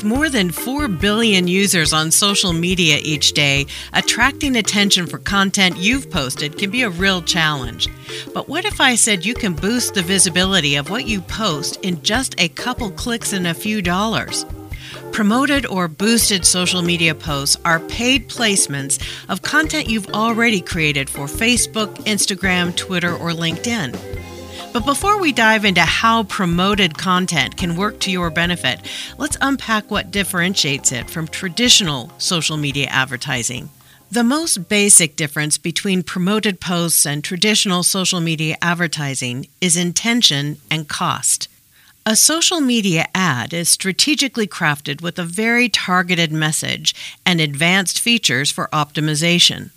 With more than 4 billion users on social media each day, attracting attention for content you've posted can be a real challenge. But what if I said you can boost the visibility of what you post in just a couple clicks and a few dollars? Promoted or boosted social media posts are paid placements of content you've already created for Facebook, Instagram, Twitter, or LinkedIn. But before we dive into how promoted content can work to your benefit, let's unpack what differentiates it from traditional social media advertising. The most basic difference between promoted posts and traditional social media advertising is intention and cost. A social media ad is strategically crafted with a very targeted message and advanced features for optimization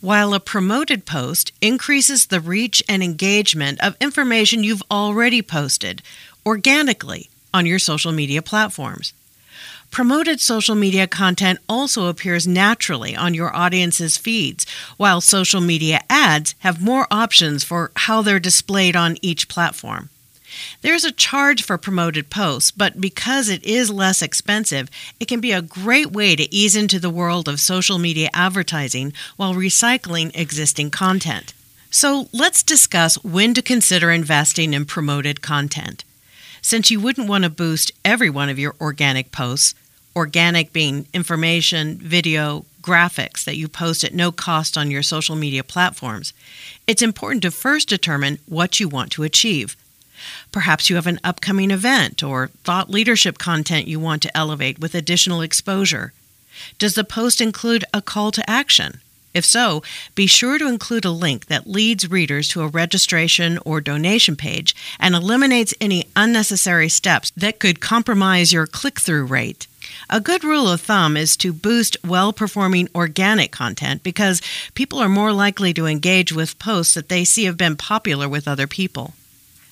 while a promoted post increases the reach and engagement of information you've already posted organically on your social media platforms. Promoted social media content also appears naturally on your audience's feeds, while social media ads have more options for how they're displayed on each platform. There's a charge for promoted posts, but because it is less expensive, it can be a great way to ease into the world of social media advertising while recycling existing content. So let's discuss when to consider investing in promoted content. Since you wouldn't want to boost every one of your organic posts, organic being information, video, graphics that you post at no cost on your social media platforms, it's important to first determine what you want to achieve. Perhaps you have an upcoming event or thought leadership content you want to elevate with additional exposure. Does the post include a call to action? If so, be sure to include a link that leads readers to a registration or donation page and eliminates any unnecessary steps that could compromise your click through rate. A good rule of thumb is to boost well performing organic content because people are more likely to engage with posts that they see have been popular with other people.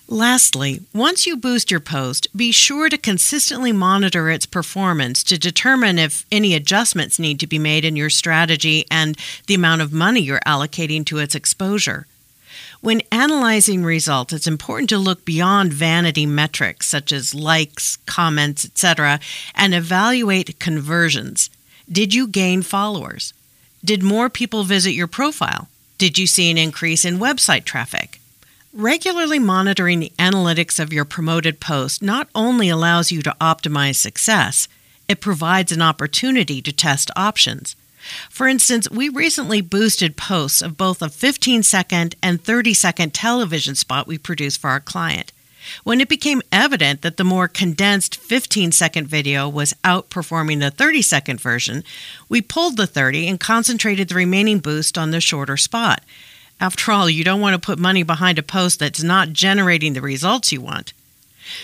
Lastly, once you boost your post, be sure to consistently monitor its performance to determine if any adjustments need to be made in your strategy and the amount of money you're allocating to its exposure. When analyzing results, it's important to look beyond vanity metrics such as likes, comments, etc., and evaluate conversions. Did you gain followers? Did more people visit your profile? Did you see an increase in website traffic? Regularly monitoring the analytics of your promoted post not only allows you to optimize success, it provides an opportunity to test options. For instance, we recently boosted posts of both a 15 second and 30 second television spot we produced for our client. When it became evident that the more condensed 15 second video was outperforming the 30 second version, we pulled the 30 and concentrated the remaining boost on the shorter spot. After all, you don't want to put money behind a post that's not generating the results you want.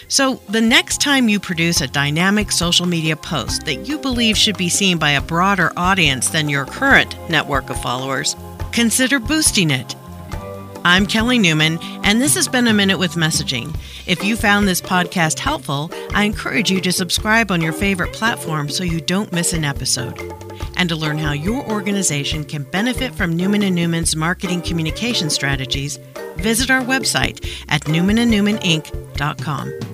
So, the next time you produce a dynamic social media post that you believe should be seen by a broader audience than your current network of followers, consider boosting it. I'm Kelly Newman, and this has been A Minute with Messaging. If you found this podcast helpful, I encourage you to subscribe on your favorite platform so you don't miss an episode and to learn how your organization can benefit from Newman & Newman's marketing communication strategies, visit our website at newmanandnewmaninc.com.